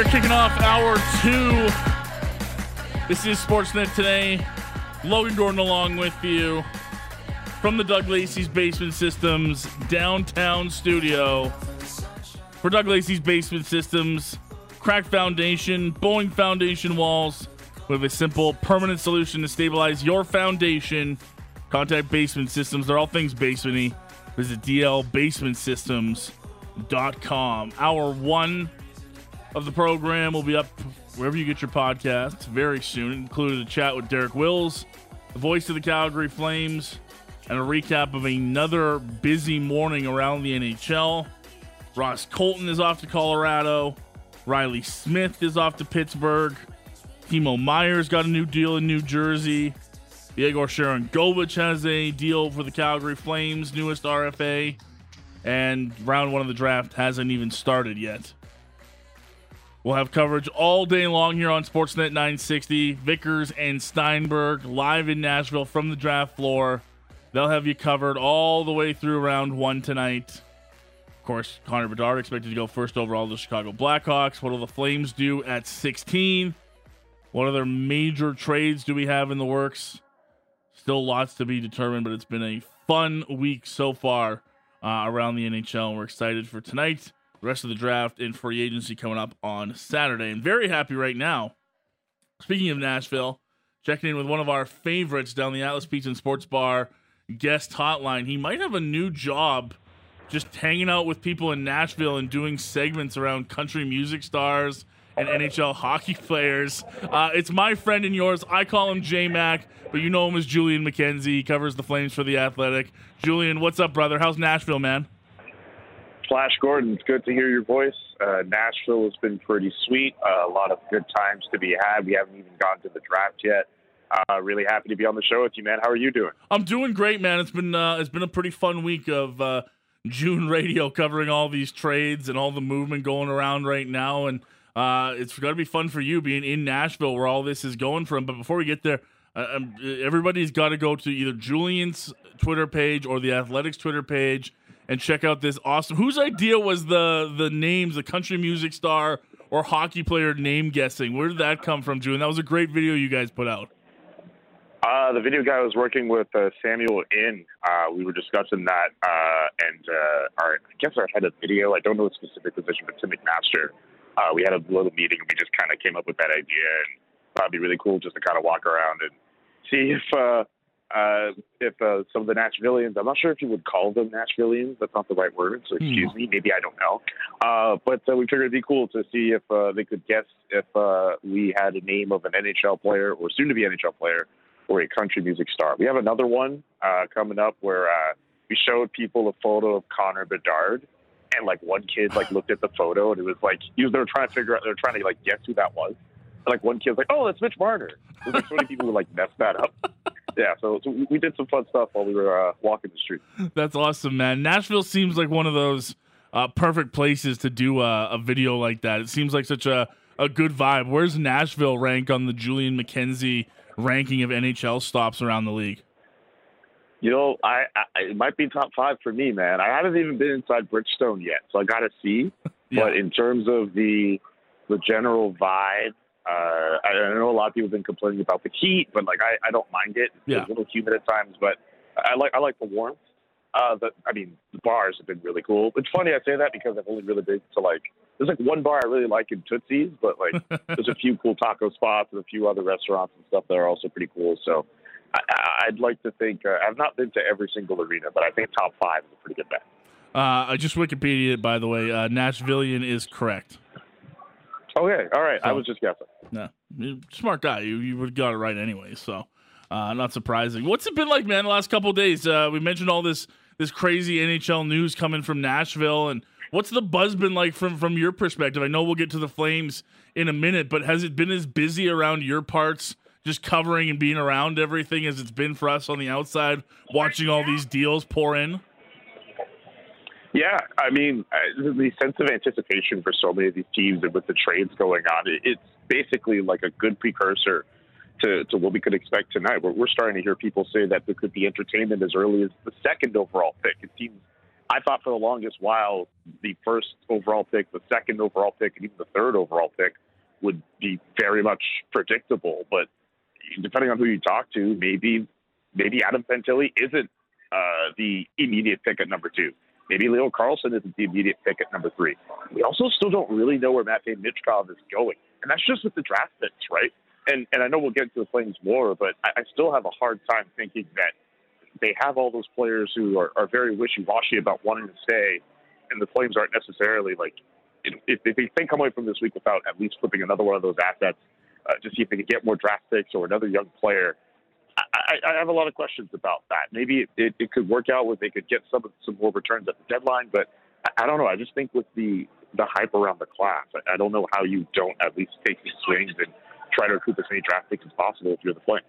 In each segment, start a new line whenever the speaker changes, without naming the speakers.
Are kicking off hour two. This is Sportsnet today. Logan Gordon along with you from the Doug Lacey's Basement Systems downtown studio. For Doug Lacey's Basement Systems, cracked foundation, bowling foundation walls with a simple permanent solution to stabilize your foundation. Contact Basement Systems. They're all things basementy. Visit dlbasementsystems.com. Hour one of the program will be up wherever you get your podcasts very soon. Included a chat with Derek Wills, the voice of the Calgary Flames, and a recap of another busy morning around the NHL. Ross Colton is off to Colorado. Riley Smith is off to Pittsburgh. Timo Myers got a new deal in New Jersey. Yegor Sharangovich has a deal for the Calgary Flames, newest RFA. And round one of the draft hasn't even started yet. We'll have coverage all day long here on Sportsnet 960. Vickers and Steinberg live in Nashville from the draft floor. They'll have you covered all the way through round one tonight. Of course, Connor Bedard expected to go first overall to the Chicago Blackhawks. What will the Flames do at 16? What other major trades do we have in the works? Still lots to be determined, but it's been a fun week so far uh, around the NHL. We're excited for tonight rest of the draft and free agency coming up on Saturday. And very happy right now. Speaking of Nashville, checking in with one of our favorites down the Atlas Pizza and Sports Bar guest hotline. He might have a new job just hanging out with people in Nashville and doing segments around country music stars and NHL hockey players. Uh, it's my friend and yours. I call him J Mac, but you know him as Julian McKenzie. He covers the Flames for the Athletic. Julian, what's up, brother? How's Nashville, man?
Flash Gordon, it's good to hear your voice. Uh, Nashville has been pretty sweet. Uh, a lot of good times to be had. We haven't even gone to the draft yet. Uh, really happy to be on the show with you, man. How are you doing?
I'm doing great, man. It's been uh, it's been a pretty fun week of uh, June radio covering all these trades and all the movement going around right now, and uh, it's going to be fun for you being in Nashville where all this is going from. But before we get there, um, everybody's got to go to either Julian's Twitter page or the Athletics Twitter page and check out this awesome. Whose idea was the the names, the country music star or hockey player name guessing? Where did that come from, Julian? That was a great video you guys put out.
Uh, the video guy was working with uh, Samuel In. Uh, we were discussing that, uh, and uh, our I guess our head of video. I don't know the specific position, but Tim McMaster. Uh, we had a little meeting, and we just kind of came up with that idea, and thought it'd be really cool just to kind of walk around and see if uh, if uh, some of the Nashvillians, I'm not sure if you would call them Nashvillians. That's not the right word, so excuse me. Maybe I don't know. Uh, but uh, we figured it'd be cool to see if uh, they could guess if uh, we had a name of an NHL player or soon to be NHL player or a country music star. We have another one uh, coming up where uh, we showed people a photo of Connor Bedard. And like one kid like looked at the photo and it was like he was they were trying to figure out they were trying to like guess who that was. And, like one kid was like, oh, that's Mitch Marner. There's like so many people who like messed that up yeah, so, so, we did some fun stuff while we were uh, walking the street.
That's awesome, man. Nashville seems like one of those uh, perfect places to do a, a, video like that. It seems like such a, a good vibe. Where's Nashville rank on the Julian McKenzie ranking of NHL stops around the league?
You know, I, I it might be top five for me, man. I haven't even been inside Bridgestone yet, so I got to see. yeah. But in terms of the the general vibe uh, I, I know a lot of people have been complaining about the heat, but like I, I don't mind it. It's
yeah.
a little humid at times, but I like I like the warmth. Uh, the, I mean, the bars have been really cool. It's funny I say that because I've only really been to like there's like one bar I really like in Tootsie's, but like there's a few cool taco spots and a few other restaurants and stuff that are also pretty cool. So I, I'd like to think uh, I've not been to every single arena, but I think top five is a pretty good bet.
Uh, I just Wikipedia it, by the way. Uh, Nashvillian is correct.
Okay, all right. So, I was just guessing.
No, smart guy. You you would got it right anyway. So, Uh, not surprising. What's it been like, man? The last couple days, uh, we mentioned all this this crazy NHL news coming from Nashville, and what's the buzz been like from from your perspective? I know we'll get to the Flames in a minute, but has it been as busy around your parts, just covering and being around everything as it's been for us on the outside, watching all these deals pour in?
Yeah, I mean, uh, the sense of anticipation for so many of these teams and with the trades going on, it's basically like a good precursor to, to what we could expect tonight. We're, we're starting to hear people say that there could be entertainment as early as the second overall pick. It seems, I thought for the longest while, the first overall pick, the second overall pick, and even the third overall pick would be very much predictable. But depending on who you talk to, maybe maybe Adam Fantilli isn't uh, the immediate pick at number two. Maybe Leo Carlsson isn't the immediate pick at number three. We also still don't really know where Matvei Michkov is going. And that's just with the draft picks, right? And and I know we'll get to the Flames more, but I, I still have a hard time thinking that they have all those players who are, are very wishy-washy about wanting to stay, and the Flames aren't necessarily like, if, if they think come away from this week without at least flipping another one of those assets uh, to see if they can get more draft picks or another young player, I, I have a lot of questions about that. Maybe it, it, it could work out where they could get some some more returns at the deadline, but I, I don't know. I just think with the the hype around the class, I, I don't know how you don't at least take these swings and try to recoup as many draft picks as possible if you're the Flames.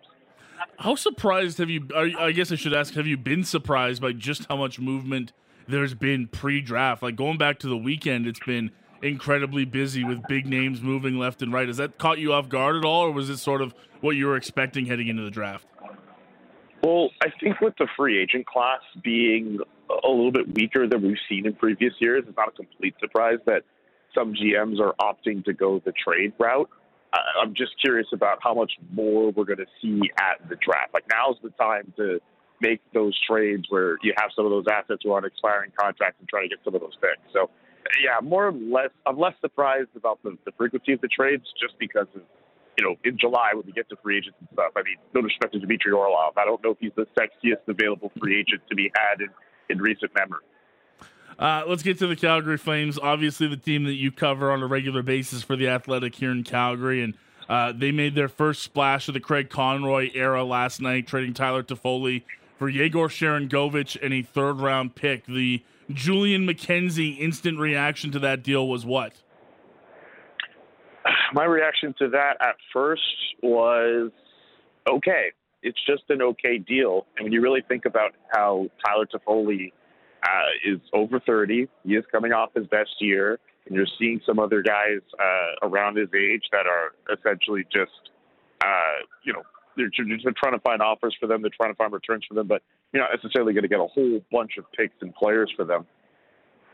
How surprised have you? I guess I should ask: Have you been surprised by just how much movement there's been pre-draft? Like going back to the weekend, it's been incredibly busy with big names moving left and right. Has that caught you off guard at all, or was it sort of what you were expecting heading into the draft?
Well, I think with the free agent class being a little bit weaker than we've seen in previous years, it's not a complete surprise that some GMs are opting to go the trade route. I'm just curious about how much more we're going to see at the draft. Like now's the time to make those trades where you have some of those assets who are on expiring contracts and try to get some of those picks. So, yeah, more or less, I'm less surprised about the, the frequency of the trades just because of you know, in July when we get to free agents and stuff. I mean, no disrespect to Dmitry Orlov. I don't know if he's the sexiest available free agent to be had in, in recent memory.
Uh, let's get to the Calgary Flames. Obviously, the team that you cover on a regular basis for the Athletic here in Calgary, and uh, they made their first splash of the Craig Conroy era last night, trading Tyler Toffoli for Yegor Sharangovich and a third round pick. The Julian McKenzie instant reaction to that deal was what?
my reaction to that at first was okay. It's just an okay deal. And when you really think about how Tyler Toffoli uh, is over 30, he is coming off his best year, and you're seeing some other guys uh, around his age that are essentially just, uh, you know, they're, they're trying to find offers for them. They're trying to find returns for them, but you're not necessarily going to get a whole bunch of picks and players for them.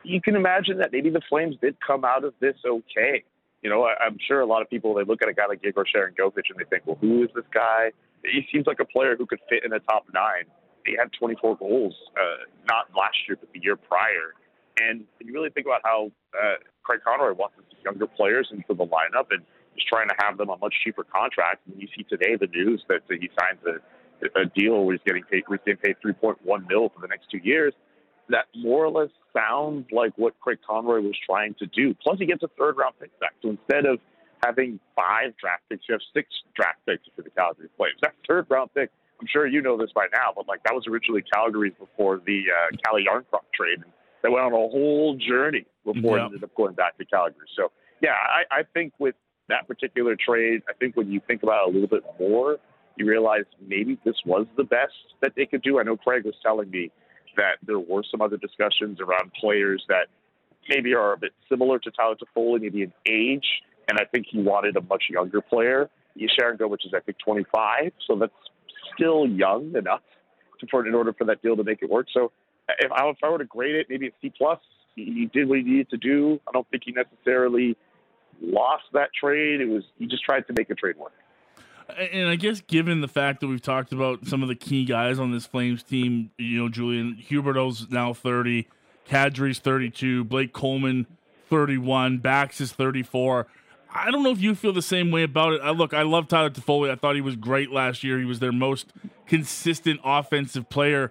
You can imagine that maybe the Flames did come out of this okay. You know, I, am sure a lot of people they look at a guy like Igor Sharangovich and they think, well, who is this guy? He seems like a player who could fit in the top nine. He had 24 goals, uh, not last year, but the year prior. And you really think about how uh, Craig Conroy wants his younger players into the lineup and is trying to have them on much cheaper contracts. And you see today the news that he signs a, a deal where he's getting paid, he's getting paid 3.1 mil for the next two years that more or less sounds like what Craig Conroy was trying to do. Plus, he gets a third round pick back. So instead of having five draft picks, you have six draft picks for the Calgary Flames. That third round pick, I'm sure you know this by now, but like that was originally Calgary's before the uh, Calle Jarnkrok trade. And they went on a whole journey before it ended up going back to Calgary. So, yeah, I, I think with that particular trade, I think when you think about it a little bit more, you realize maybe this was the best that they could do. I know Craig was telling me that there were some other discussions around players that maybe are a bit similar to Tyler Toffoli, maybe in age, and I think he wanted a much younger player. Sharangovich is, I think, 25, so that's still young enough to, for in order for that deal to make it work. So if I, if I were to grade it, maybe a C plus. He did what he needed to do. I don't think he necessarily lost that trade. It was he just tried to make a trade work.
And I guess given the fact that we've talked about some of the key guys on this Flames team, you know, Julian Huberdeau's now 30, Kadri's 32, Blake Coleman 31, Bax is 34. I don't know if you feel the same way about it. I, look, I love Tyler Toffoli. I thought he was great last year. He was their most consistent offensive player.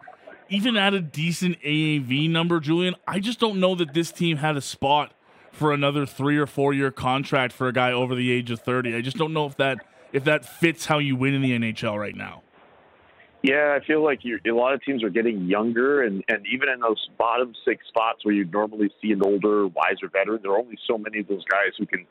Even at a decent AAV number, Julian, I just don't know that this team had a spot for another three or four year contract for a guy over the age of 30. I just don't know if that – if that fits how you win in the NHL right now.
Yeah, I feel like a lot of teams are getting younger, and, and even in those bottom six spots where you'd normally see an older, wiser veteran, there are only so many of those guys who can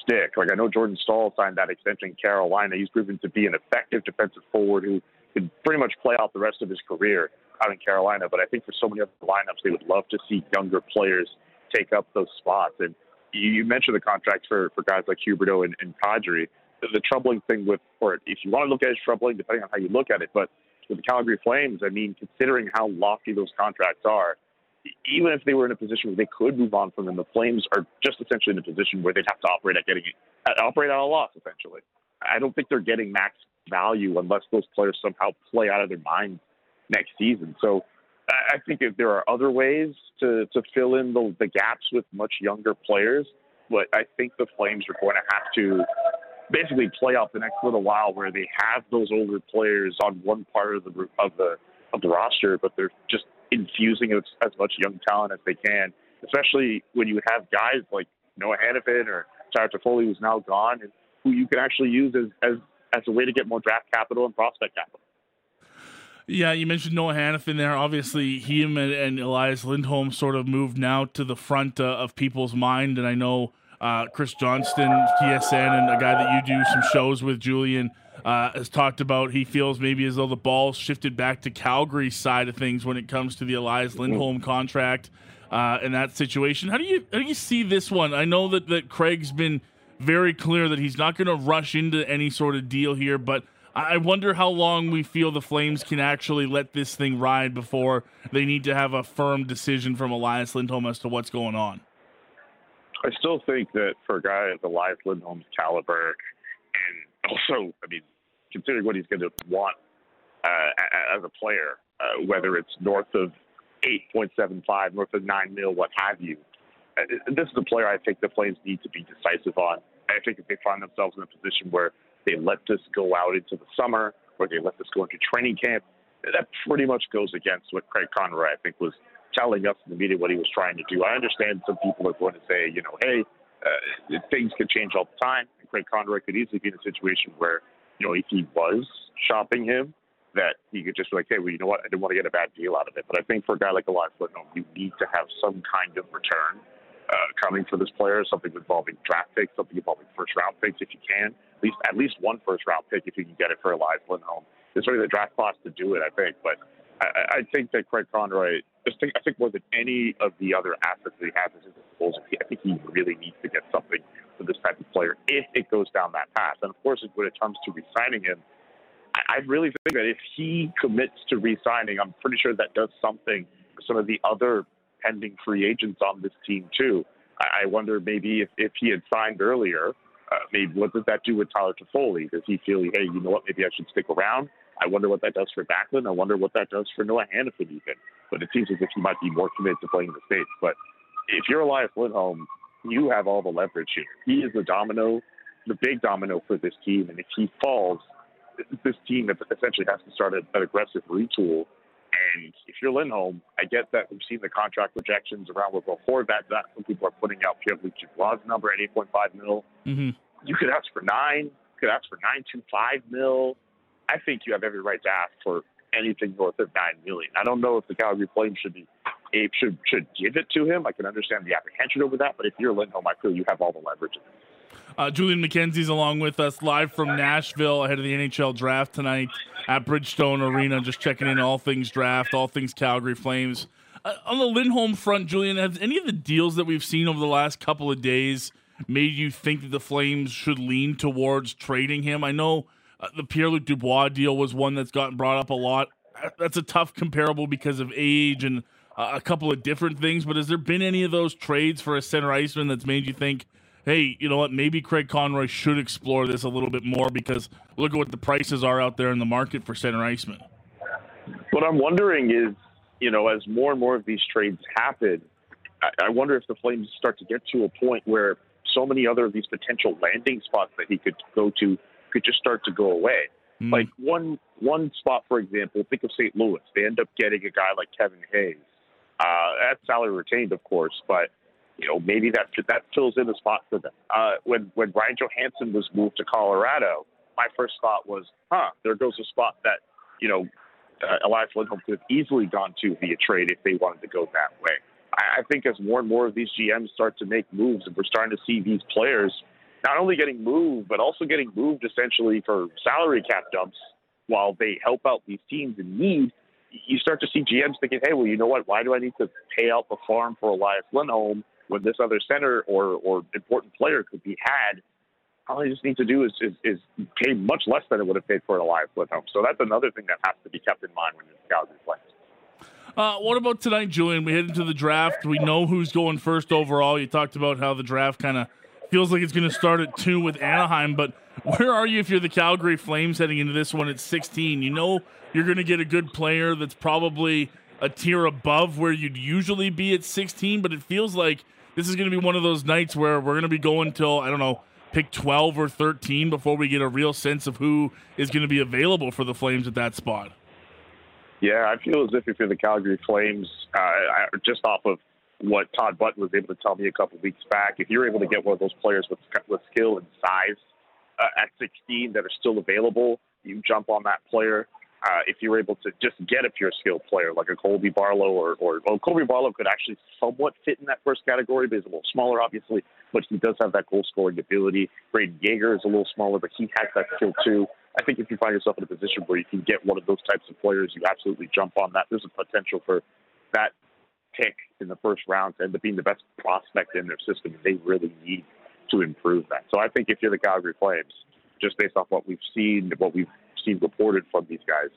stick. Like I know Jordan Staal signed that extension in Carolina. He's proven to be an effective defensive forward who could pretty much play out the rest of his career out in Carolina. But I think for so many other lineups, they would love to see younger players take up those spots. And you mentioned the contracts for, for guys like Huberdeau and, and Kadri. The, troubling thing with, or if you want to look at it as troubling, depending on how you look at it, but with the Calgary Flames, I mean, considering how lofty those contracts are, even if they were in a position where they could move on from them, the Flames are just essentially in a position where they'd have to operate at getting operate at a loss. Essentially, I don't think they're getting max value unless those players somehow play out of their minds next season. So I think if there are other ways to to fill in the, the gaps with much younger players, but I think the Flames are going to have to basically play out the next little while where they have those older players on one part of the of the of the roster, but they're just infusing as, as much young talent as they can. Especially when you have guys like Noah Hanifin or Tyler Toffoli, who's now gone, and who you can actually use as as as a way to get more draft capital and prospect capital.
Yeah, you mentioned Noah Hanifin there. Obviously, him and, and Elias Lindholm sort of moved now to the front uh, of people's mind, and I know uh, Chris Johnston, TSN, and a guy that you do some shows with, Julian, uh, has talked about he feels maybe as though the ball shifted back to Calgary's side of things when it comes to the Elias Lindholm contract uh, in that situation. How do you how do you see this one? I know that that Craig's been very clear that he's not going to rush into any sort of deal here, but I wonder how long we feel the Flames can actually let this thing ride before they need to have a firm decision from Elias Lindholm as to what's going on.
I still think that for a guy of Elias Lindholm's caliber, and also, I mean, considering what he's going to want uh, as a player, uh, whether it's north of 8.75, north of 9 mil, what have you, uh, this is a player I think the Flames need to be decisive on. I think if they find themselves in a position where they let this go out into the summer or they let this go into training camp, that pretty much goes against what Craig Conroy, I think, was telling us in the media what he was trying to do. I understand some people are going to say, you know, hey, uh, things could change all the time. Craig Conroy could easily be in a situation where, you know, if he was shopping him, that he could just be like, hey, well, you know what? I didn't want to get a bad deal out of it. But I think for a guy like Elias Lindholm, you need to have some kind of return uh, coming for this player, something involving draft picks, something involving first round picks if you can. At least at least one first round pick if you can get it for Elias Lindholm. There's certainly the draft class to do it, I think. But I, I think that Craig Conroy, I think, I think more than any of the other assets that he has at his disposal, I think he really needs to get something for this type of player if it goes down that path. And of course, when it comes to re-signing him, I, I really think that if he commits to re-signing, I'm pretty sure that does something for some of the other pending free agents on this team too. I, I wonder maybe if, if he had signed earlier, uh, maybe what does that do with Tyler Toffoli? Does he feel, hey, you know what, maybe I should stick around? I wonder what that does for Backlund. I wonder what that does for Noah Hanifin even. But it seems as if he might be more committed to playing in the States. But if you're Elias Lindholm, you have all the leverage here. He is the domino, the big domino for this team. And if he falls, this team essentially has to start an aggressive retool and if you're Lindholm, I get that we've seen the contract projections around with Horvat. That some people are putting out Pierre-Luc number at 8.5 mil. Mm-hmm. You could ask for nine. You could ask for 9.25 mil. I think you have every right to ask for anything north of nine million. I don't know if the Calgary Flames should be Abe should should give it to him. I can understand the apprehension over that, but if you're Lindholm, I feel you have all the leverage.
Uh, Julian McKenzie's along with us live from Nashville ahead of the NHL draft tonight at Bridgestone Arena, just checking in all things draft, all things Calgary Flames. Uh, on the Lindholm front, Julian, have any of the deals that we've seen over the last couple of days made you think that the Flames should lean towards trading him? I know uh, the Pierre Luc Dubois deal was one that's gotten brought up a lot. That's a tough comparable because of age and uh, a couple of different things, but has there been any of those trades for a center iceman that's made you think – hey, you know what? Maybe Craig Conroy should explore this a little bit more because look at what the prices are out there in the market for center iceman.
What I'm wondering is, you know, as more and more of these trades happen, I wonder if the Flames start to get to a point where so many other of these potential landing spots that he could go to could just start to go away. Mm. Like one one spot, for example, think of St. Louis. They end up getting a guy like Kevin Hayes. Uh, that's salary retained, of course, but you know, maybe that that fills in a spot for them. Uh, when when Ryan Johansen was moved to Colorado, my first thought was, huh, there goes a spot that you know, uh, Elias Lindholm could have easily gone to via trade if they wanted to go that way. I, I think as more and more of these GMs start to make moves, and we're starting to see these players not only getting moved, but also getting moved essentially for salary cap dumps while they help out these teams in need, you start to see GMs thinking, hey, well, you know what? Why do I need to pay out the farm for Elias Lindholm when this other center or, or important player could be had? All I just need to do is, is, is pay much less than it would have paid for Elias Lindholm. So that's another thing that has to be kept in mind when you're scouting Flames.
Uh, what about tonight, Julian? We head into the draft. We know who's going first overall. You talked about how the draft kind of feels like it's going to start at two with Anaheim, but where are you if you're the Calgary Flames heading into this one at 16? You know you're going to get a good player that's probably a tier above where you'd usually be at 16, but it feels like this is going to be one of those nights where we're going to be going till, I don't know, pick 12 or 13 before we get a real sense of who is going to be available for the Flames at that spot.
Yeah, I feel as if if you're the Calgary Flames, uh, just off of what Todd Button was able to tell me a couple weeks back, if you're able to get one of those players with with skill and size uh, at 16 that are still available, you jump on that player. Uh, if you're able to just get a pure skill player like a Colby Barlow or, or well, Colby Barlow could actually somewhat fit in that first category, but he's a little smaller, obviously, but he does have that goal scoring ability. Brayden Yager is a little smaller, but he has that skill too. I think if you find yourself in a position where you can get one of those types of players, you absolutely jump on that. There's a potential for that pick in the first round to end up being the best prospect in their system. They really need to improve that. So I think if you're the Calgary Flames, just based off what we've seen, what we've seen reported from these guys,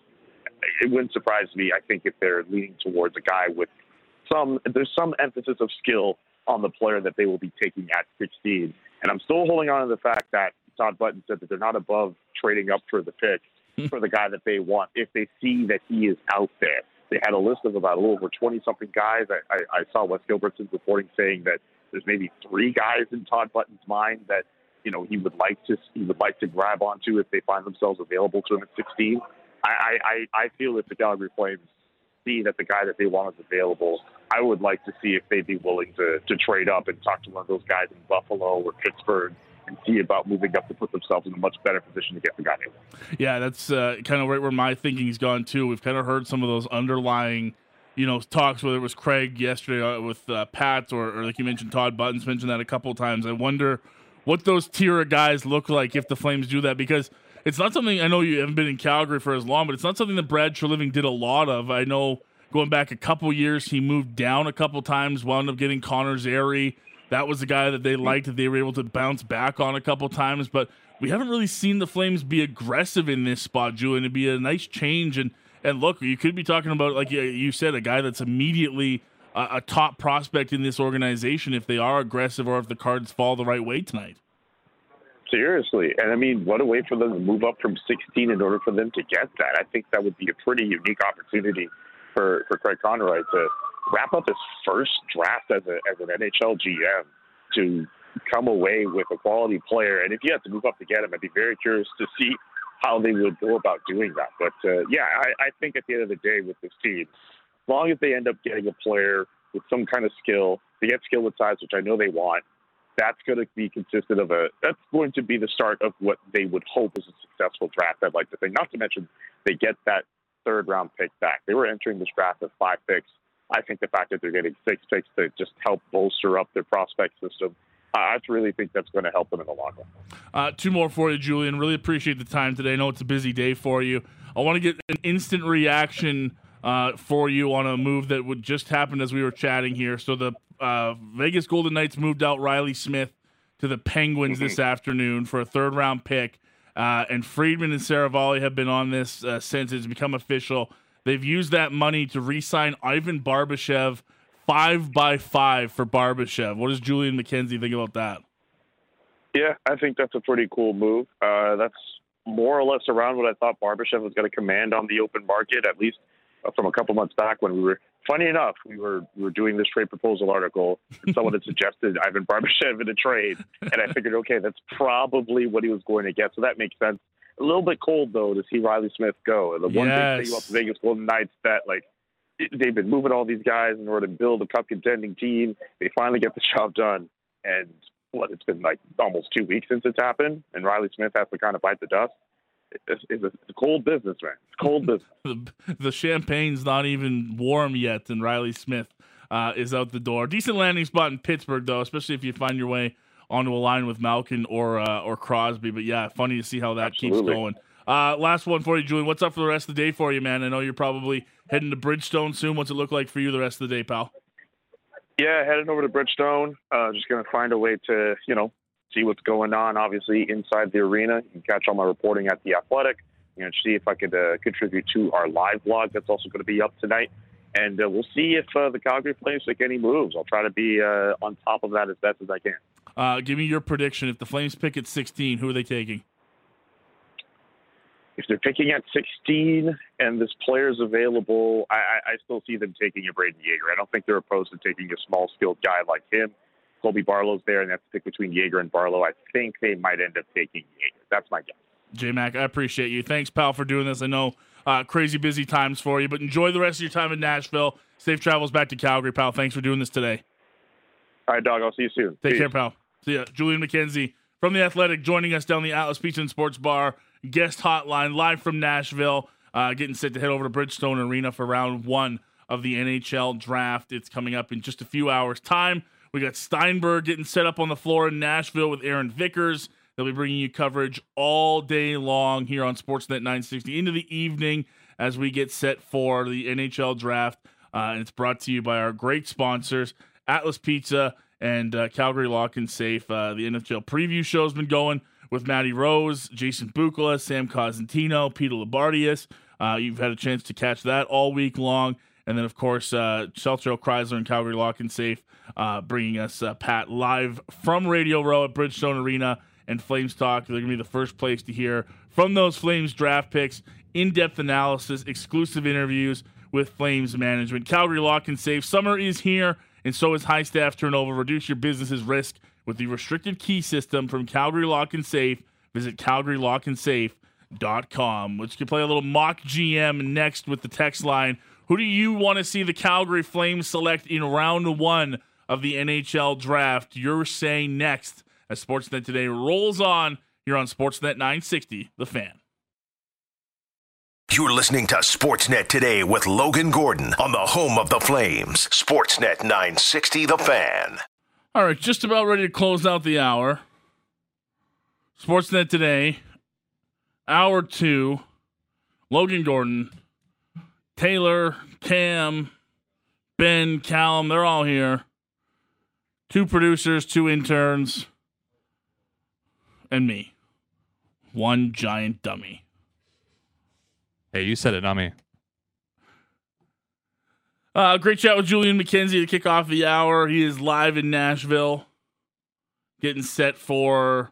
it wouldn't surprise me. I think if they're leaning towards a guy with some, there's some emphasis of skill on the player that they will be taking at 16. And I'm still holding on to the fact that Todd Button said that they're not above trading up for the pick for the guy that they want if they see that he is out there. They had a list of about a little over 20 something guys. I, I, I saw Wes Gilbertson's reporting saying that there's maybe three guys in Todd Button's mind that you know he would like to he would like to grab onto if they find themselves available to him at 16. I I, I feel if the Calgary Flames see that the guy that they want is available, I would like to see if they'd be willing to to trade up and talk to one of those guys in Buffalo or Pittsburgh see about moving up to put themselves in a much better position to get the guy.
Yeah, that's uh, kind of right where my thinking's gone too. We've kind of heard some of those underlying, you know, talks. Whether it was Craig yesterday uh, with uh, Pat, or, or, like you mentioned, Todd Buttons mentioned that a couple times. I wonder what those tier of guys look like if the Flames do that because. It's not something I know you haven't been in Calgary for as long, but it's not something that Brad Treliving did a lot of. I know going back a couple years, he moved down a couple times, wound up getting Connor Zary that was the guy that they liked that they were able to bounce back on a couple times. But we haven't really seen the Flames be aggressive in this spot, Julian. It'd be a nice change. And and look, you could be talking about like you said, a guy that's immediately a, a top prospect in this organization if they are aggressive or if the cards fall the right way tonight.
Seriously. And I mean, what a way for them to move up from 16 in order for them to get that. I think that would be a pretty unique opportunity for, for Craig Conroy to wrap up his first draft as, a, as an NHL GM to come away with a quality player. And if you had to move up to get him, I'd be very curious to see how they would go about doing that. But uh, yeah, I, I think at the end of the day with this team, as long as they end up getting a player with some kind of skill, they get skill with size, which I know they want. That's going to be consistent of a. That's going to be the start of what they would hope is a successful draft. I'd like to think. Not to mention they get that third round pick back. They were entering this draft with five picks. I think the fact that they're getting six picks to just help bolster up their prospect system, I really think that's going to help them in the long run.
Uh, two more for you, Julian. Really appreciate the time today. I know it's a busy day for you. I want to get an instant reaction uh, for you on a move that would just happen as we were chatting here. So the uh, Vegas Golden Knights moved out Riley Smith to the Penguins mm-hmm. this afternoon for a third round pick. Uh, and Friedman and Saravalli have been on this uh, since it's become official. They've used that money to re-sign Ivan Barbashev five by five for Barbashev. What does Julian McKenzie think about that?
Yeah, I think that's a pretty cool move. Uh, that's more or less around what I thought Barbashev was going to command on the open market, at least from a couple months back when we were. Funny enough, we were we were doing this trade proposal article, and someone had suggested Ivan Barbashev in a trade, and I figured, okay, that's probably what he was going to get, so that makes sense. A little bit cold though to see Riley Smith go. And the one yes. big thing about the Vegas Golden Knights that like they've been moving all these guys in order to build a cup contending team. They finally get the job done, and what it's been like almost two weeks since it's happened, and Riley Smith has to kind of bite the dust. it's, it's, a, it's a cold business, man. It's cold business.
the, the champagne's not even warm yet, and Riley Smith uh, is out the door. Decent landing spot in Pittsburgh, though, especially if you find your way onto a line with Malkin or uh, or Crosby. But yeah, funny to see how that
Absolutely.
keeps going. Uh, last one for you, Julian. What's up for the rest of the day for you, man? I know you're probably heading to Bridgestone soon. What's it look like for you the rest of the day, pal?
Yeah, heading over to Bridgestone. Uh, just going to find a way to, you know, see what's going on, obviously, inside the arena. You can catch all my reporting at The Athletic. You know, see if I could uh, contribute to our live blog that's also going to be up tonight. And uh, we'll see if uh, the Calgary Flames make any moves. I'll try to be uh, on top of that as best as I can.
Uh, give me your prediction. If the Flames pick at 16, who are they taking?
If they're picking at 16 and this player's available, I, I, I still see them taking a Brayden Yager. I don't think they're opposed to taking a small skilled guy like him. Colby Barlow's there, and they have to pick between Yager and Barlow. I think they might end up taking Yager. That's my guess.
J Mac, I appreciate you. Thanks, pal, for doing this. I know uh, crazy busy times for you, but enjoy the rest of your time in Nashville. Safe travels back to Calgary, pal. Thanks for doing this today.
All right, dog. I'll see you soon.
Take
Peace.
care, pal. See ya. Julian McKenzie from The Athletic joining us down the Atlas Pizza and Sports Bar guest hotline live from Nashville, uh, getting set to head over to Bridgestone Arena for round one of the NHL draft. It's coming up in just a few hours' time. We got Steinberg getting set up on the floor in Nashville with Aaron Vickers. They'll be bringing you coverage all day long here on Sportsnet 960 into the evening as we get set for the NHL draft. Uh, and it's brought to you by our great sponsors, Atlas Pizza and uh, Calgary Lock and Safe. Uh, the NHL preview show's been going with Matty Rose, Jason Bukala, Sam Cosentino, Peter Loubardias. Uh, you've had a chance to catch that all week long. And then, of course, uh, Shelter Chrysler and Calgary Lock and Safe uh, bringing us uh, Pat live from Radio Row at Bridgestone Arena and Flames Talk. They're going to be the first place to hear from those Flames draft picks, in depth analysis, exclusive interviews with Flames management. Calgary Lock and Safe. Summer is here, and so is high staff turnover. Reduce your business's risk with the restricted key system from Calgary Lock and Safe. Visit calgarylockandsafe.com. Which can play a little mock GM next with the text line. Who do you want to see the Calgary Flames select in round one of the NHL draft? You're saying next as Sportsnet today rolls on here on Sportsnet 960, The Fan.
You're listening to Sportsnet today with Logan Gordon on the home of the Flames. Sportsnet 960 The Fan.
All right, just about ready to close out the hour. Sportsnet today, hour two. Logan Gordon, Taylor, Cam, Ben, Callum, they're all here. Two producers, two interns, and me. One giant dummy.
Hey, you said it, not me.
Uh, great chat with Julian McKenzie to kick off the hour. He is live in Nashville, getting set for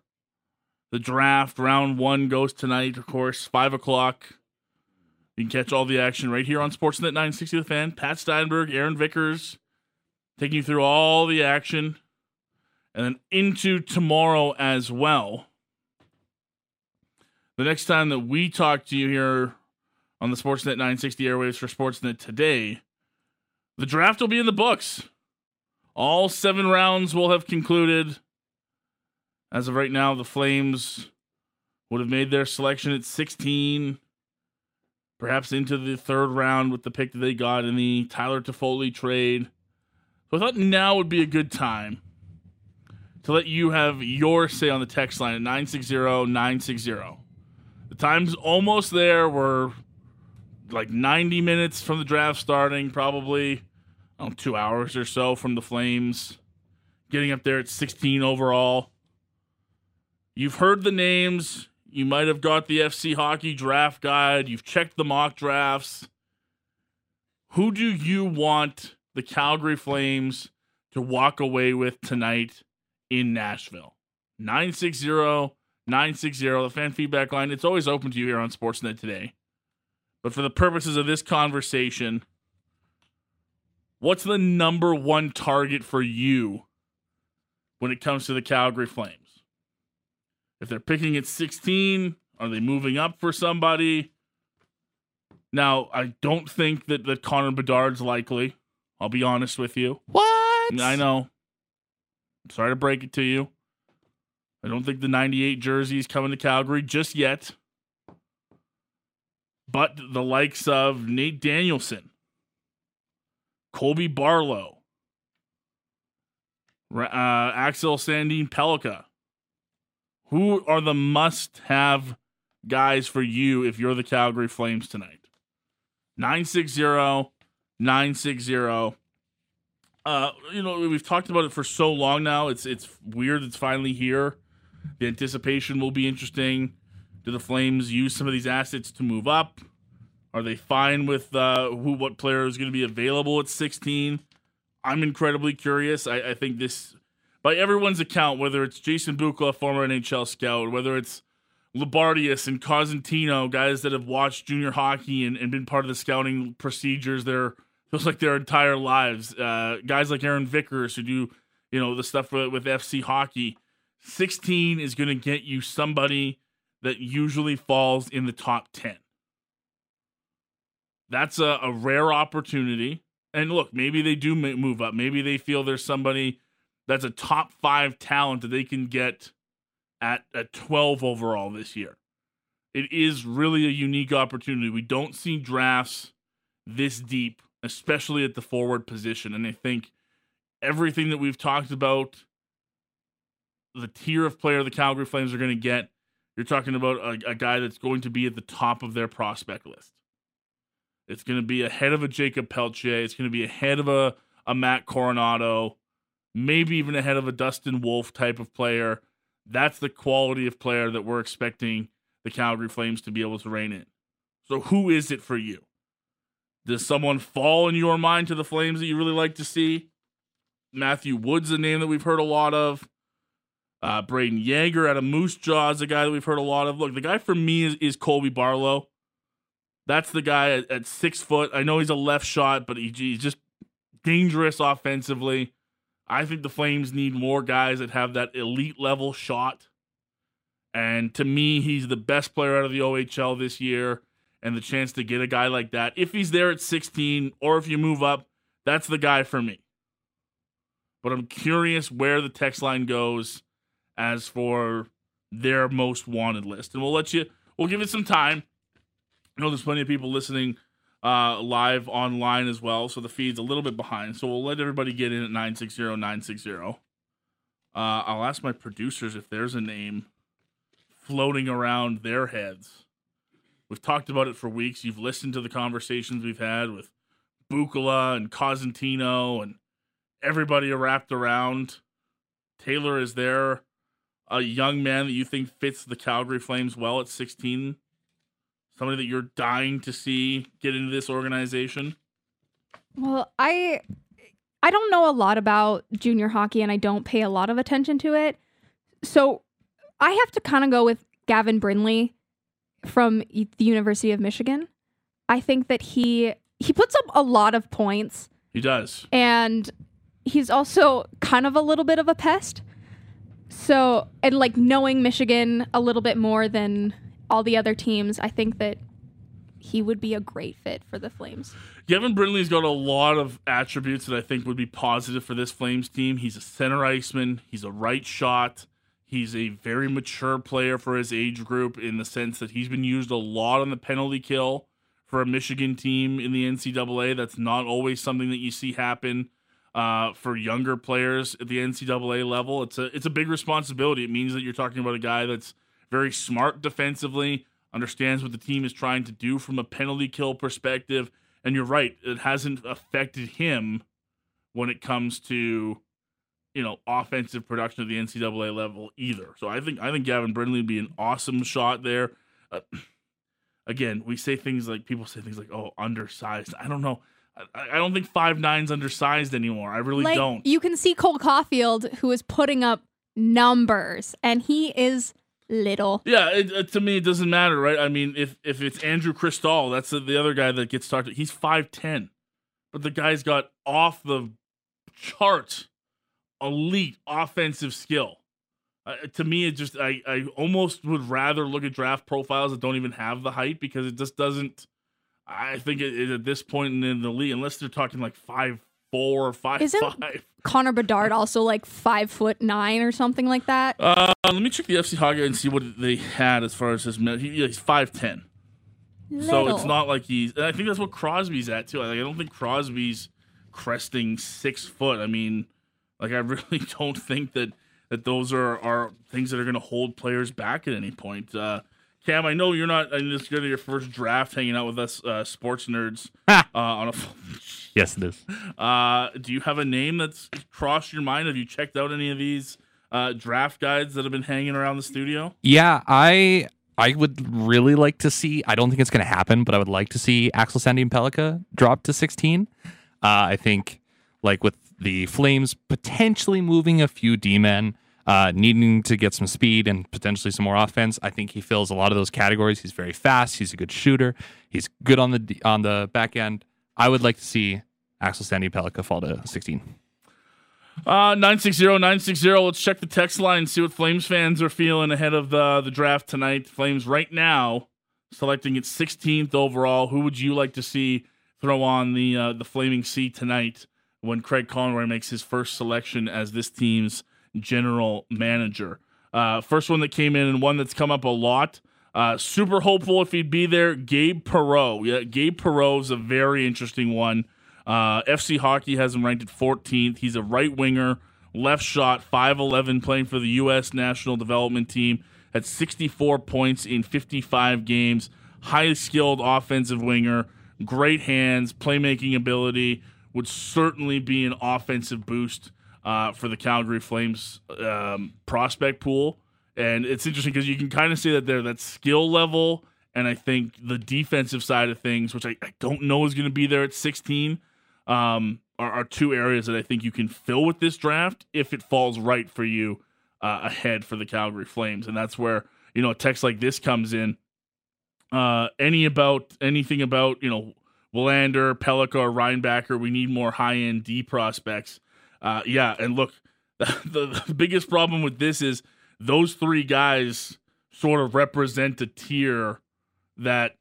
the draft. Round one goes tonight, of course, 5 o'clock. You can catch all the action right here on Sportsnet 960 The Fan. Pat Steinberg, Aaron Vickers, taking you through all the action. And then into tomorrow as well. The next time that we talk to you here on the Sportsnet 960 airwaves for Sportsnet today, the draft will be in the books. All seven rounds will have concluded. As of right now, the Flames would have made their selection at 16, perhaps into the third round with the pick that they got in the Tyler Toffoli trade. So I thought now would be a good time to let you have your say on the text line at 960 960. The time's almost there. We're like 90 minutes from the draft starting, probably two hours or so from the Flames, getting up there at 16 overall. You've heard the names. You might have got the FC Hockey draft guide. You've checked the mock drafts. Who do you want the Calgary Flames to walk away with tonight in Nashville? 960 960, the fan feedback line. It's always open to you here on Sportsnet today. But for the purposes of this conversation, what's the number one target for you when it comes to the Calgary Flames? If they're picking at 16, are they moving up for somebody? Now, I don't think that, that Connor Bedard's likely. I'll be honest with you.
What?
I know. I'm sorry to break it to you. I don't think the 98 jersey is coming to Calgary just yet. But the likes of Nate Danielson, Colby Barlow, uh, Axel Sandin Pellikka, who are the must have guys for you if you're the Calgary Flames tonight? 960 960. Uh, you know, we've talked about it for so long now. It's it's weird it's finally here. The anticipation will be interesting. Do the Flames use some of these assets to move up? Are they fine with uh, who what player is going to be available at 16? I'm incredibly curious. I, I think this, by everyone's account, whether it's Jason Bukala, former NHL scout, whether it's Loubardias and Cosentino, guys that have watched junior hockey and, and been part of the scouting procedures their feels like their entire lives. Uh, guys like Aaron Vickers who do, you know, the stuff with, with FC hockey. 16 is going to get you somebody that usually falls in the top 10. That's a, a rare opportunity. And look, maybe they do move up. Maybe they feel there's somebody that's a top five talent that they can get at, at 12 overall this year. It is really a unique opportunity. We don't see drafts this deep, especially at the forward position. And I think everything that we've talked about, the tier of player the Calgary Flames are going to get, you're talking about a, a guy that's going to be at the top of their prospect list. It's going to be ahead of a Jacob Pelletier. It's going to be ahead of a, a Matt Coronato, maybe even ahead of a Dustin Wolf type of player. That's the quality of player that we're expecting the Calgary Flames to be able to rein in. So, who is it for you? Does someone fall in your mind to the Flames that you really like to see? Matthew Wood's a name that we've heard a lot of. Uh, Brayden Yager out of Moose Jaw is a guy that we've heard a lot of. Look, the guy for me is, is Colby Barlow. That's the guy at, at, six foot. I know he's a left shot, but he, he's just dangerous offensively. I think the Flames need more guys that have that elite level shot. And to me, he's the best player out of the OHL this year. And the chance to get a guy like that, if he's there at 16 or if you move up, that's the guy for me. But I'm curious where the text line goes as for their most wanted list. And we'll let you, we'll give it some time. I know there's plenty of people listening uh, live online as well, so the feed's a little bit behind. So we'll let everybody get in at 960 960. Uh, I'll ask my producers if there's a name floating around their heads. We've talked about it for weeks. You've listened to the conversations we've had with Bukala and Cosentino and everybody wrapped around. Taylor, is there a young man that you think fits the Calgary Flames well at 16? somebody that you're dying to see get into this organization?
Well, I I don't know a lot about junior hockey and I don't pay a lot of attention to it. So I have to kind of go with Gavin Brindley from the University of Michigan. I think that he he puts up a lot of points.
He does.
And he's also kind of a little bit of a pest. So, and like knowing Michigan a little bit more than all the other teams, I think that he would be a great fit for the Flames.
Gavin Brindley's got a lot of attributes that I think would be positive for this Flames team. He's a center iceman, he's a right shot. He's a very mature player for his age group in the sense that he's been used a lot on the penalty kill for a Michigan team in the NCAA. That's not always something that you see happen uh, for younger players at the NCAA level. It's a it's a big responsibility. It means that you're talking about a guy that's very smart defensively, understands what the team is trying to do from a penalty kill perspective. And you're right, it hasn't affected him when it comes to you know offensive production at the NCAA level either. So I think I think Gavin Brindley would be an awesome shot there. Uh, again, we say things like people say things like, "Oh, undersized." I don't know. I, don't think five nine's undersized anymore. I really
like,
don't.
You can see Cole Caufield, who is putting up numbers, and he is little.
Yeah, it, uh, to me it doesn't matter, right? I mean, if if it's Andrew Cristall, that's the, the other guy that gets talked to. He's five ten, but the guy's got off the chart, elite offensive skill. Uh, to me, it just I I almost would rather look at draft profiles that don't even have the height because it just doesn't. I think it, it, at this point in the league, unless they're talking like five four or five
Isn't
five.
Connor Bedard also like five foot nine or something like that?
Uh, let me check the FC Hockey and see what they had as far as his. He, he's five ten. So it's not like he's. And I think that's what Crosby's at too. Like I don't think Crosby's cresting six foot. I mean, like I really don't think that that those are are things that are going to hold players back at any point. Uh, Cam, I know you're not. I mean, this is going to be your first draft hanging out with us, uh, sports nerds. uh, on a.
Yes, it is.
Uh, do you have a name that's crossed your mind? Have you checked out any of these uh, draft guides that have been hanging around the studio?
Yeah, I I would really like to see. I don't think it's going to happen, but I would like to see Axel Sandin Pellikka drop to 16. Uh, I think, like with the Flames potentially moving a few D men, uh, needing to get some speed and potentially some more offense, I think he fills a lot of those categories. He's very fast. He's a good shooter. He's good on the on the back end. I would like to see Axel Sandin Pellikka fall to 16.
Uh, 960-960. Let's check the text line and see what Flames fans are feeling ahead of the, the draft tonight. Flames right now selecting its 16th overall. Who would you like to see throw on the uh, the Flaming C tonight when Craig Conroy makes his first selection as this team's general manager? Uh, first one that came in and one that's come up a lot. Uh, super hopeful if he'd be there. Gabe Perreault. Yeah, Gabe is a very interesting one. Uh, FC Hockey has him ranked at 14th. He's a right winger, left shot, 5'11, playing for the U.S. national development team. Had 64 points in 55 games. Highly skilled offensive winger, great hands, playmaking ability. Would certainly be an offensive boost uh, for the Calgary Flames um, prospect pool. And it's interesting because you can kind of see that there that skill level and I think the defensive side of things, which I, I don't know is going to be there at 16, um, are, are two areas that I think you can fill with this draft if it falls right for you uh, ahead for the Calgary Flames. And that's where, you know, a text like this comes in. Uh, any about anything about, you know, Willander, Pellikka, or Reinbacher, we need more high end D prospects. Uh, yeah, and look, the, the biggest problem with this is those three guys sort of represent a tier that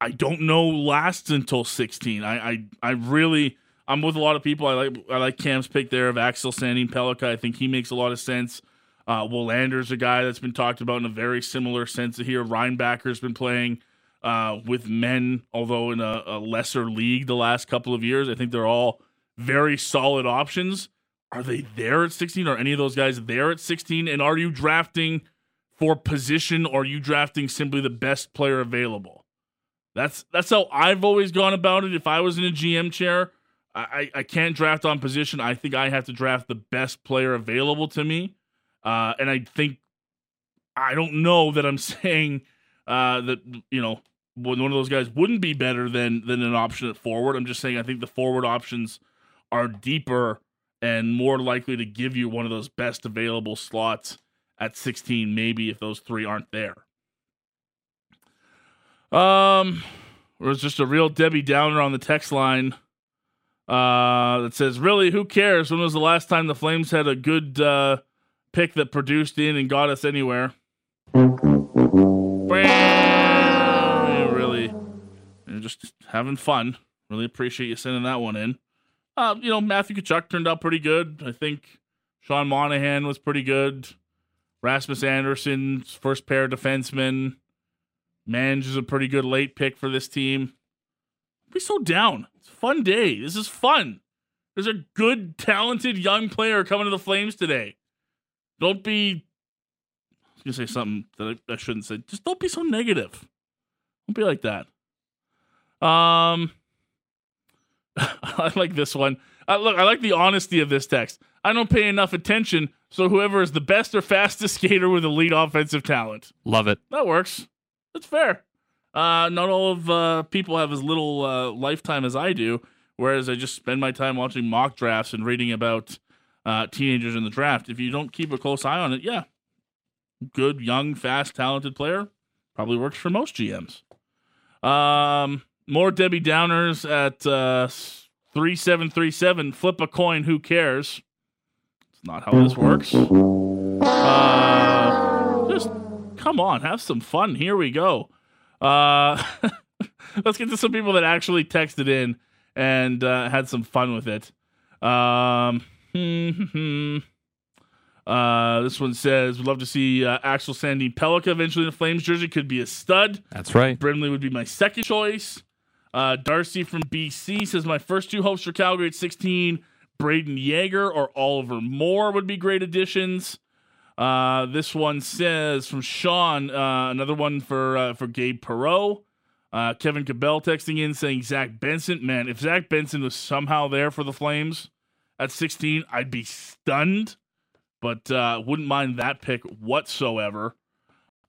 I don't know lasts until 16. I, I, I really, I'm with a lot of people. I like, I like Cam's pick there of Axel Sandin Pellikka. I think he makes a lot of sense. Uh, Willander's a guy that's been talked about in a very similar sense here. Reinbacher's been playing uh, with men, although in a, a lesser league the last couple of years. I think they're all very solid options. Are they there at 16? Are any of those guys there at 16? And are you drafting for position or are you drafting simply the best player available? That's that's how I've always gone about it. If I was in a GM chair, I, I, can't draft on position. I think I have to draft the best player available to me. Uh, and I think I don't know that I'm saying uh, that you know one of those guys wouldn't be better than than an option at forward. I'm just saying I think the forward options are deeper and more likely to give you one of those best available slots at 16 maybe if those three aren't there. Um there's just a real Debbie Downer on the text line uh that says really who cares when was the last time the Flames had a good uh pick that produced in and got us anywhere? Really, just having fun. Really appreciate you sending that one in. Uh, you know, Matthew Tkachuk turned out pretty good. I think Sean Monahan was pretty good. Rasmus Andersson's first pair of defensemen. Mange is a pretty good late pick for this team. Be so down. It's fun day. This is fun. There's a good, talented young player coming to the Flames today. Don't be. I was gonna say something that I, I shouldn't say. Just don't be so negative. Don't be like that. Um, I like this one. Uh, look, I like the honesty of this text. I don't pay enough attention, so whoever is the best or fastest skater with elite offensive talent.
Love it.
That works. That's fair. Uh, not all of uh, people have as little uh, lifetime as I do, whereas I just spend my time watching mock drafts and reading about uh, teenagers in the draft. If you don't keep a close eye on it, yeah, good, young, fast, talented player probably works for most GMs. Um, more Debbie Downers at uh, 3737. Flip a coin, who cares? It's not how this works. Uh, just come on, have some fun. Here we go. Uh, let's get to some people that actually texted in and uh, had some fun with it. Um, Uh, this one says, "Would love to see uh, Axel Sandin Pellikka eventually in the Flames jersey. Could be a stud.
That's right.
Brimley would be my second choice. Uh, Darcy from BC says my first two hopes for Calgary at 16, Brayden Yager or Oliver Moore would be great additions. Uh, this one says from Sean, uh, another one for uh, for Gabe Perreault. Uh, Kevin Cabell texting in saying Zach Benson. Man, if Zach Benson was somehow there for the Flames at 16, I'd be stunned. But uh, wouldn't mind that pick whatsoever.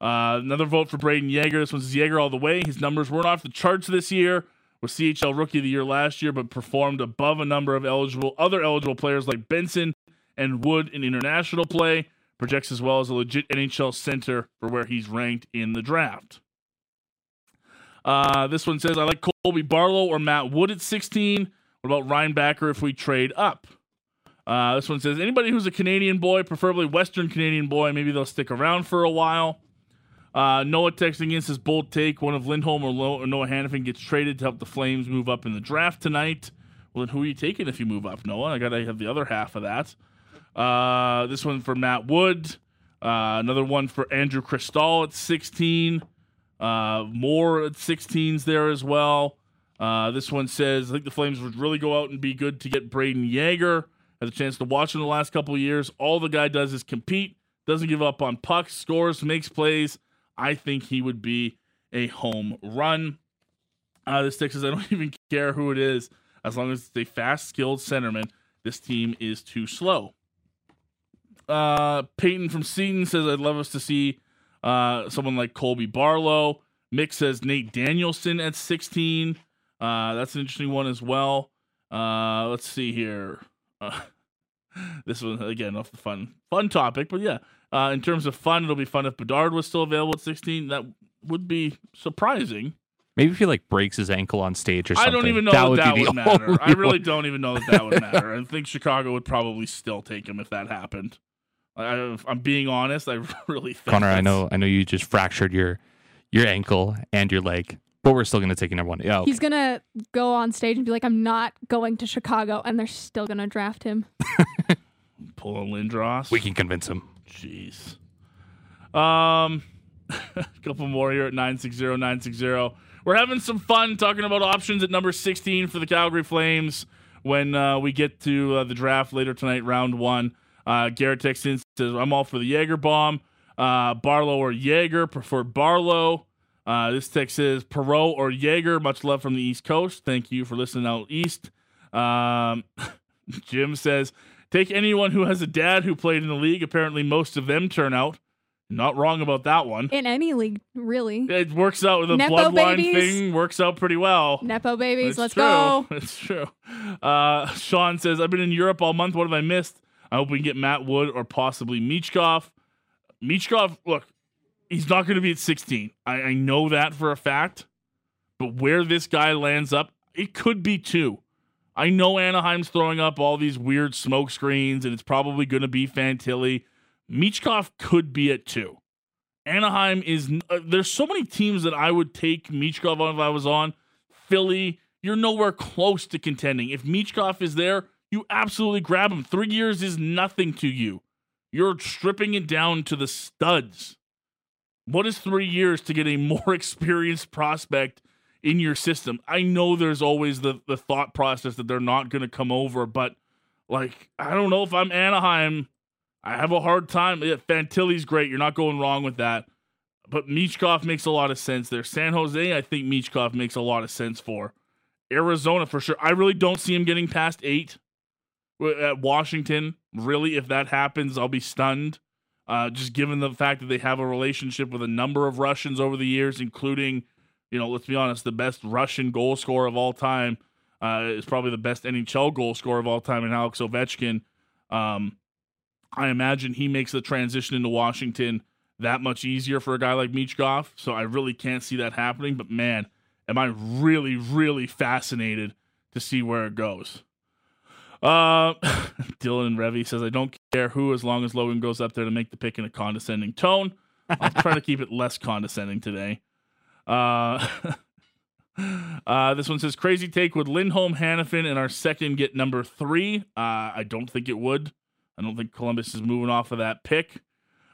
Another vote for Brayden Yager. This one's Yager all the way. His numbers weren't off the charts this year. Was CHL Rookie of the Year last year, but performed above a number of eligible other eligible players like Benson and Wood in international play. Projects as well as a legit NHL center for where he's ranked in the draft. Uh, this one says I like Colby Barlow or Matt Wood at 16. What about Reinbacher if we trade up? Uh, this one says anybody who's a Canadian boy, preferably Western Canadian boy, maybe they'll stick around for a while. Uh, Noah texting in says bold take. One of Lindholm or, Noah Hanifin gets traded to help the Flames move up in the draft tonight. Well, then who are you taking if you move up, Noah? I got to have the other half of that. Uh, this one for Matt Wood. Uh, another one for Andrew Cristall at 16. Uh, more at 16s there as well. Uh, this one says I think the Flames would really go out and be good to get Brayden Yager. Had the chance to watch him the last couple years. All the guy does is compete, doesn't give up on pucks, scores, makes plays. I think he would be a home run. Uh, this text says I don't even care who it is as long as it's a fast, skilled centerman. This team is too slow. Uh, Peyton from Seaton says I'd love us to see uh, someone like Colby Barlow. Mick says Nate Danielson at 16. Uh, that's an interesting one as well. Uh, let's see here. Uh, this one again off the fun fun topic, but yeah. Uh, in terms of fun, it'll be fun if Bedard was still available at 16. That would be surprising.
Maybe if he like breaks his ankle on stage or something.
I don't even know
that
that,
would,
that
be
would matter. I really
one.
don't even know that that would matter. I think Chicago would probably still take him if that happened. I, I'm being honest. I really think
Connor, I know, I know you just fractured your your ankle and your leg, but we're still going to take you number one. Yeah, okay.
He's gonna go on stage and be like, "I'm not going to Chicago," and they're still gonna draft him.
pull a Lindros.
we can convince him.
Jeez. Um, a couple more here at 960-960. We're having some fun talking about options at number 16 for the Calgary Flames when uh, we get to uh, the draft later tonight, round one. Uh, Garrett texts in, says, I'm all for the Jaeger bomb. Uh, Barlow or Yager, preferred Barlow. Uh, this text says Perreault or Yager. Much love from the East Coast. Thank you for listening out east. Um, Jim says, take anyone who has a dad who played in the league. Apparently, most of them turn out. Not wrong about that one.
In any league, really.
It works out with the
Nepo
bloodline
babies.
thing. Works out pretty well.
Nepo babies,
It's
let's
true.
go.
It's true. Uh, Sean says, I've been in Europe all month. What have I missed? I hope we can get Matt Wood or possibly Michkov. Michkov, look, he's not going to be at 16. I, I know that for a fact. But where this guy lands up, it could be two. I know Anaheim's throwing up all these weird smoke screens, and it's probably going to be Fantilli. Michkov could be at two. Anaheim is. Uh, there's so many teams that I would take Michkov on if I was on. Philly, you're nowhere close to contending. If Michkov is there, you absolutely grab him. Three years is nothing to you. You're stripping it down to the studs. What is three years to get a more experienced prospect in your system? I know there's always the, the thought process that they're not going to come over, but like, I don't know if I'm Anaheim. I have a hard time. Yeah, Fantilli's great. You're not going wrong with that. But Michkov makes a lot of sense there. San Jose, I think Michkov makes a lot of sense for. Arizona, for sure. I really don't see him getting past eight. At Washington, really, if that happens, I'll be stunned. Uh, just given the fact that they have a relationship with a number of Russians over the years, including, you know, let's be honest, the best Russian goal scorer of all time uh, is probably the best NHL goal scorer of all time in Alex Ovechkin. Um, I imagine he makes the transition into Washington that much easier for a guy like Michkov. So I really can't see that happening. But man, am I really, really fascinated to see where it goes. Uh, Dylan Revy says, I don't care who as long as Logan goes up there to make the pick in a condescending tone. I'll try to keep it less condescending today. Uh, uh, this one says, crazy take. Would Lindholm, Hanifin, and our second get number three? Uh, I don't think it would. I don't think Columbus is moving off of that pick.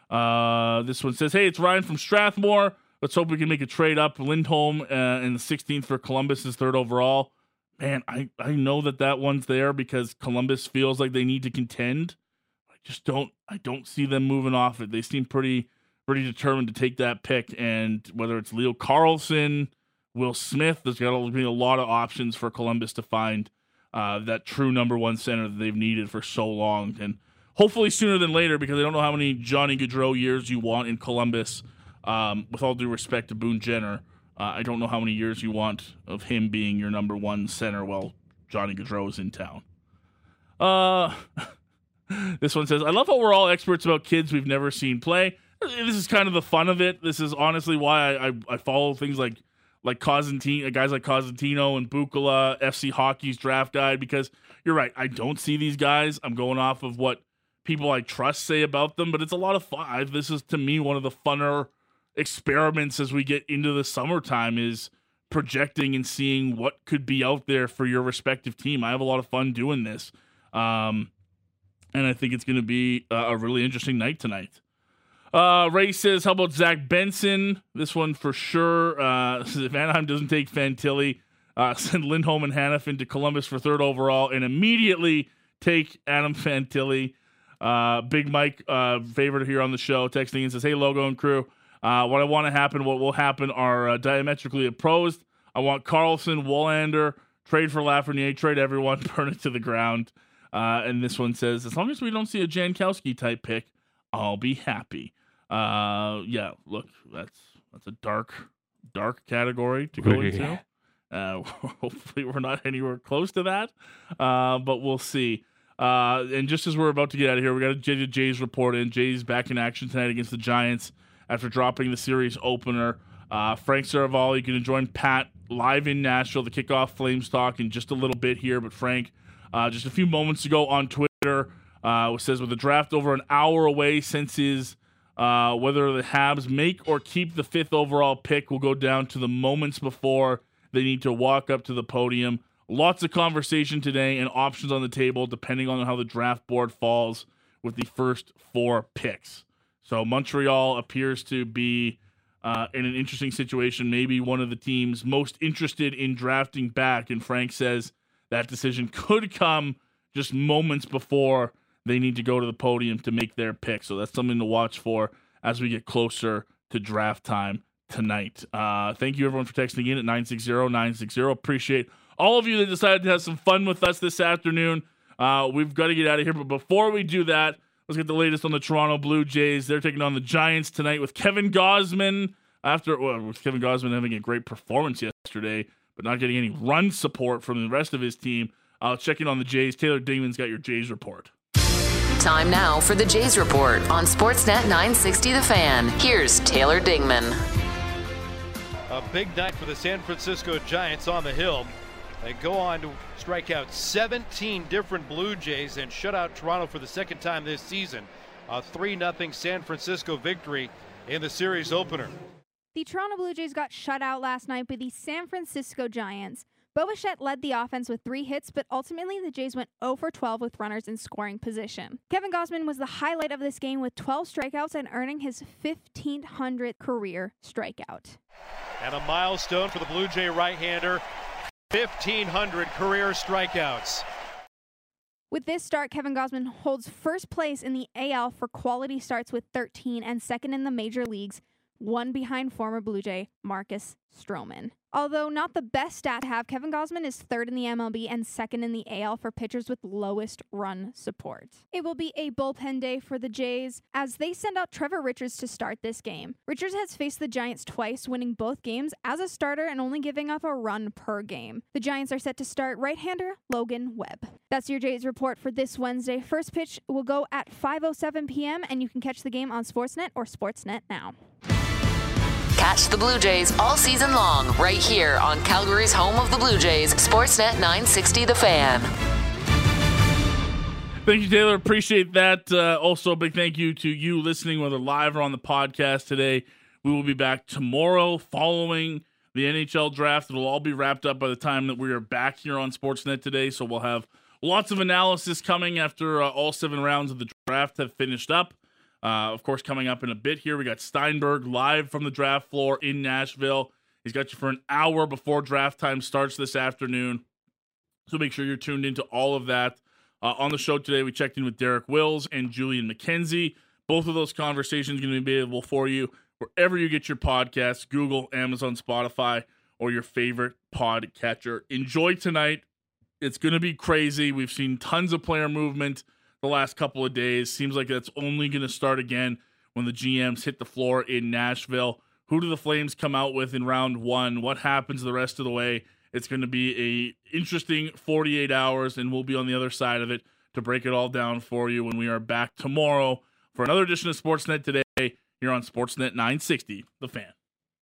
Uh, this one says, "Hey, it's Ryan from Strathmore. Let's hope we can make a trade up Lindholm uh, in the 16th for Columbus is third overall." Man, I I know that that one's there because Columbus feels like they need to contend. I just don't I don't see them moving off it. They seem pretty pretty determined to take that pick, and whether it's Leo Carlsson, Will Smith, there's got to be a lot of options for Columbus to find uh, that true number one center that they've needed for so long, and hopefully sooner than later because I don't know how many Johnny Gaudreau years you want in Columbus. Um, with all due respect to Boone Jenner, uh, I don't know how many years you want of him being your number one center while Johnny Gaudreau is in town. Uh, this one says, I love how we're all experts about kids we've never seen play. This is kind of the fun of it. This is honestly why I, I, I follow things like like Cosentino, guys like Cosentino and Bukala, FC Hockey's draft guide, because you're right. I don't see these guys. I'm going off of what people I trust say about them, but it's a lot of fun. This is to me one of the funner experiments as we get into the summertime is projecting and seeing what could be out there for your respective team. I have a lot of fun doing this. Um, and I think it's going to be a really interesting night tonight. Uh, Ray says, "How about Zach Benson? This one for sure. Uh, if Anaheim doesn't take Fantilli, uh, send Lindholm and Hanifin to Columbus for third overall, and immediately take Adam Fantilli." Uh, Big Mike, uh, favorite here on the show, texting and says, "Hey, logo and crew, uh, what I want to happen, what will happen, are uh, diametrically opposed. I want Carlsson, Willander, trade for Lafreniere, trade everyone, burn it to the ground." Uh, and this one says, "As long as we don't see a Jankowski type pick, I'll be happy." Uh, yeah, look, that's that's a dark, dark category to go into. Uh, hopefully, we're not anywhere close to that, uh, but we'll see. Uh, and just as we're about to get out of here, we got a J- Jays report in. Jays back in action tonight against the Giants after dropping the series opener. Uh, Frank Seravalli, you can join Pat live in Nashville. The kickoff Flames talk in just a little bit here, but Frank, uh, just a few moments ago on Twitter, uh, says with the draft over an hour away since his uh, whether the Habs make or keep the fifth overall pick will go down to the moments before they need to walk up to the podium. Lots of conversation today and options on the table depending on how the draft board falls with the first four picks. So Montreal appears to be uh, in an interesting situation, maybe one of the teams most interested in drafting back. And Frank says that decision could come just moments before they need to go to the podium to make their pick. So that's something to watch for as we get closer to draft time tonight. Uh, thank you everyone for texting in at 960-960. Appreciate all of you that decided to have some fun with us this afternoon. Uh, we've got to get out of here, but before we do that, let's get the latest on the Toronto Blue Jays. They're taking on the Giants tonight with Kevin Gausman. After well, with Kevin Gausman having a great performance yesterday, but not getting any run support from the rest of his team. I'll check in on the Jays. Taylor Dingman's got your Jays report.
Time now for the Jays Report on Sportsnet 960 The Fan. Here's Taylor Dingman.
A big night for the San Francisco Giants on the hill. They go on to strike out 17 different Blue Jays and shut out Toronto for the second time this season. A 3 0 San Francisco victory in the series opener.
The Toronto Blue Jays got shut out last night by the San Francisco Giants. Bo Bichette led the offense with three hits, but ultimately the Jays went 0 for 12 with runners in scoring position. Kevin Gausman was the highlight of this game with 12 strikeouts and earning his 1500th career strikeout.
And a milestone for the Blue Jay right-hander, 1500 career strikeouts.
With this start, Kevin Gausman holds first place in the AL for quality starts with 13 and second in the major leagues, one behind former Blue Jay Marcus Stroman. Although not the best stat to have, Kevin Gausman is third in the MLB and second in the AL for pitchers with lowest run support. It will be a bullpen day for the Jays as they send out Trevor Richards to start this game. Richards has faced the Giants twice, winning both games as a starter and only giving up a run per game. The Giants are set to start right-hander Logan Webb. That's your Jays report for this Wednesday. First pitch will go at 5:07 p.m. and you can catch the game on Sportsnet or Sportsnet Now.
Catch the Blue Jays all season long right here on Calgary's home of the Blue Jays, Sportsnet 960 The Fan.
Thank you, Taylor. Appreciate that. Uh, also, a big thank you to you listening, whether live or on the podcast today. We will be back tomorrow following the NHL draft. It'll all be wrapped up by the time that we are back here on Sportsnet today. So we'll have lots of analysis coming after uh, all seven rounds of the draft have finished up. Uh, of course, coming up in a bit here, we got Steinberg live from the draft floor in Nashville. He's got you for an hour before draft time starts this afternoon. So make sure you're tuned into all of that. Uh, on the show today, we checked in with Derek Wills and Julian McKenzie. Both of those conversations going to be available for you wherever you get your podcasts Google, Amazon, Spotify, or your favorite podcatcher. Enjoy tonight. It's going to be crazy. We've seen tons of player movement the last couple of days. Seems like that's only going to start again when the GMs hit the floor in Nashville. Who do the Flames come out with in round one? What happens the rest of the way? It's going to be a interesting 48 hours, and we'll be on the other side of it to break it all down for you when we are back tomorrow for another edition of Sportsnet today here on Sportsnet 960, The Fan.